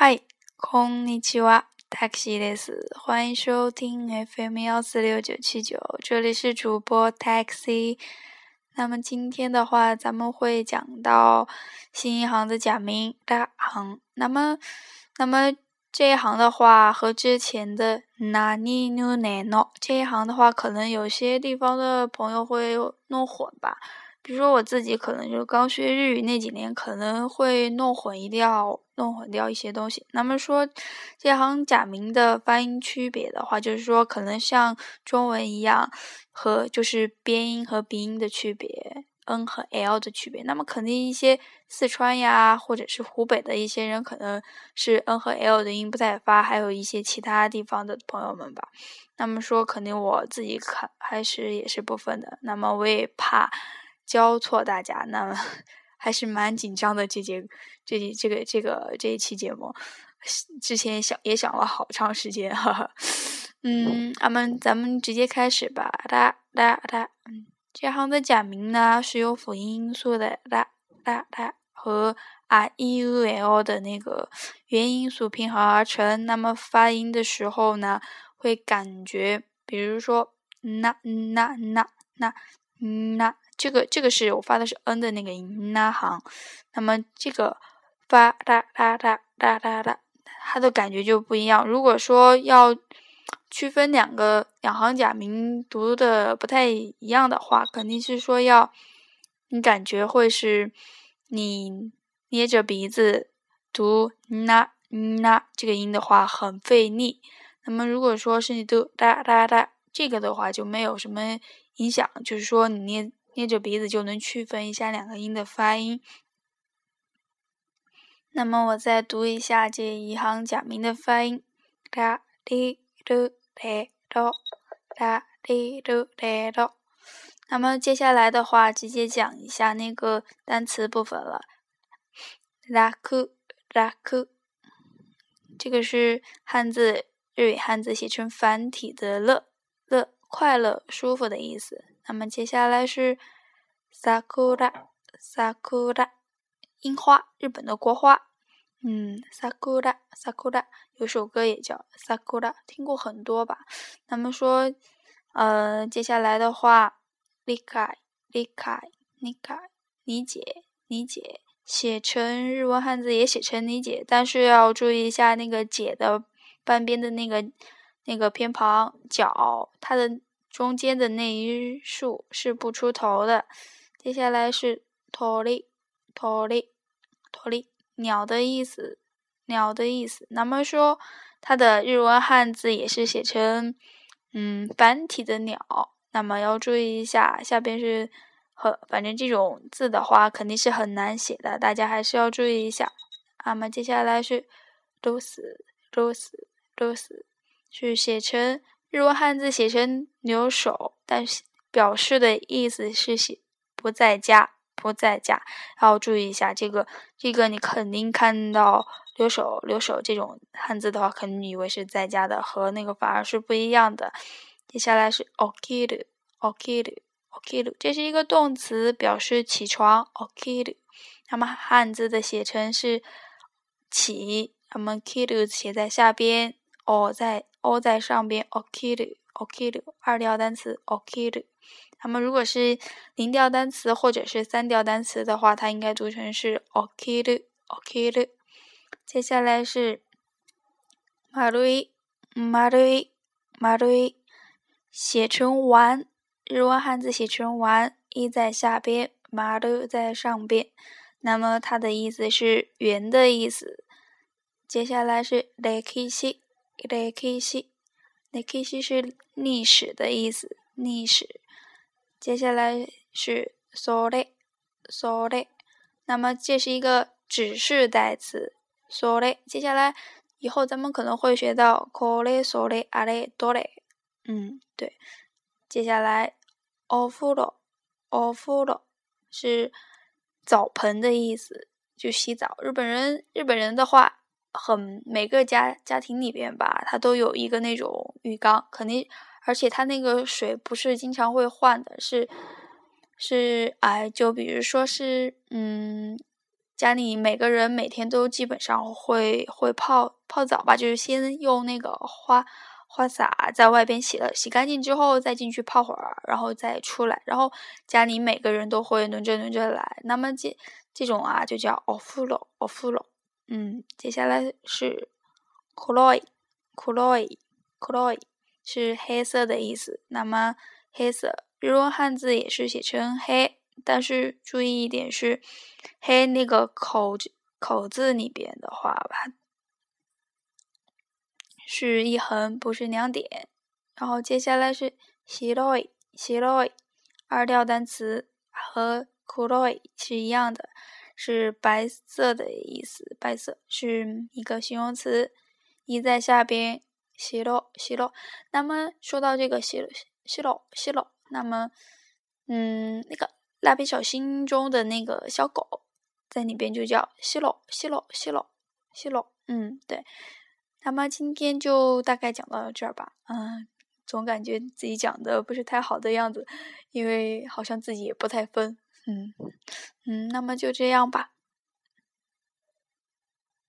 嗨，こんにちは，taxi です。欢迎收听 FM 幺四六九七九，这里是主播 taxi。那么今天的话，咱们会讲到新银行的假名大行。那么，那么这一行的话，和之前的哪里努奈诺这一行的话，可能有些地方的朋友会弄混吧。比如说我自己可能就是刚学日语那几年，可能会弄混掉、 弄混掉一些东西。那么说这行假名的发音区别的话，就是说可能像中文一样，和就是边音和鼻音的区别，n 和 l 的区别。那么肯定一些四川呀，或者是湖北的一些人，可能是 n 和 l 的音不太发，还有一些其他地方的朋友们吧。那么说肯定我自己看还是也是部分的。那么我也怕。教错大家，那么还是蛮紧张的。这节这节这个这个这一期节目，之前想也想了好长时间，哈哈。嗯，咱们咱们直接开始吧。哒哒哒，嗯，这行的假名呢是由辅音因素的哒哒哒和 r e u l 的那个元音素拼合而成。那么发音的时候呢，会感觉，比如说那那那那那。这个这个是我发的是 n 的那个音那行，那么这个发哒哒哒哒哒哒，它的感觉就不一样。如果说要区分两个两行假名读的不太一样的话，肯定是说要你感觉会是你捏着鼻子读那那这个音的话很费力。那么如果说是你读哒哒哒这个的话就没有什么影响，就是说你捏。捏着鼻子就能区分一下两个音的发音。那么我再读一下这一行假名的发音：哒滴嘟哒哆，哒滴嘟哒哆。那么接下来的话，直接讲一下那个单词部分了。拉库拉库，这个是汉字日语汉字写成繁体的乐乐快乐舒服的意思。那么接下来是 sakura，sakura，樱花，日本的国花。嗯，sakura，sakura，有首歌也叫 sakura，听过很多吧？那么说，呃，接下来的话，likai，likai，likai，理解，理解，写成日文汉字也写成理解，但是要注意一下那个解的半边的那个那个偏旁角，它的。中间的那一竖是不出头的。接下来是托利，托利，托利，鸟的意思，鸟的意思。那么说，它的日文汉字也是写成嗯繁体的鸟。那么要注意一下，下边是很，反正这种字的话肯定是很难写的，大家还是要注意一下。那么接下来是 rose，rose，rose，是写成。日文汉字写成留守，但是表示的意思是写不在家，不在家。要注意一下这个，这个你肯定看到留守，留守这种汉字的话，肯定以为是在家的，和那个反而是不一样的。接下来是 okiru，okiru，okiru，这是一个动词，表示起床。okiru，那么汉字的写成是起，那么 kiru 写在下边，o 在。O 在上边，okiru，okiru，二调单词，okiru。那么如果是零调单词或者是三调单词的话，它应该读成是 okiru，okiru。接下来是 marui，marui，marui，写成丸，日文汉字写成丸，一在下边，maru 在上边。那么它的意思是圆的意思。接下来是 lekishi。历史，历史是历史的意思，历史。接下来是それ，それ。那么这是一个指示代词，それ。接下来以后咱们可能会学到これ、それ、あれ、どれ。嗯，对。接下来お風呂，お風呂是澡盆的意思，就洗澡。日本人，日本人的话。 很每个家家庭里边吧，它都有一个那种浴缸，肯定，而且它那个水不是经常会换的，是是哎，就比如说是嗯，家里每个人每天都基本上会会泡泡澡吧，就是先用那个花花洒在外边洗了洗干净之后，再进去泡会儿，然后再出来。然后家里每个人都会轮着轮着来。那么这这种啊，就叫 ofuro ofuro。嗯，接下来是 kuroi kuroi kuroi，是黑色的意思。那么黑色日文汉字也是写成黑。但是注意一点是，黑那个口口字里边的话吧，是一横，不是两点。然后接下来是 shiroi s i r o i 二调单词和 kuroi 是一样的，是白色的意思，白色是一个形容词，一在下边西洛西洛。那么说到这个 shiro shiro shiro，那么嗯那个。蜡笔小新中的那个小狗，在里边就叫西洛西洛西洛西洛，嗯，对。那么今天就大概讲到这儿吧，嗯，总感觉自己讲的不是太好的样子，因为好像自己也不太分，嗯嗯，那么就这样吧。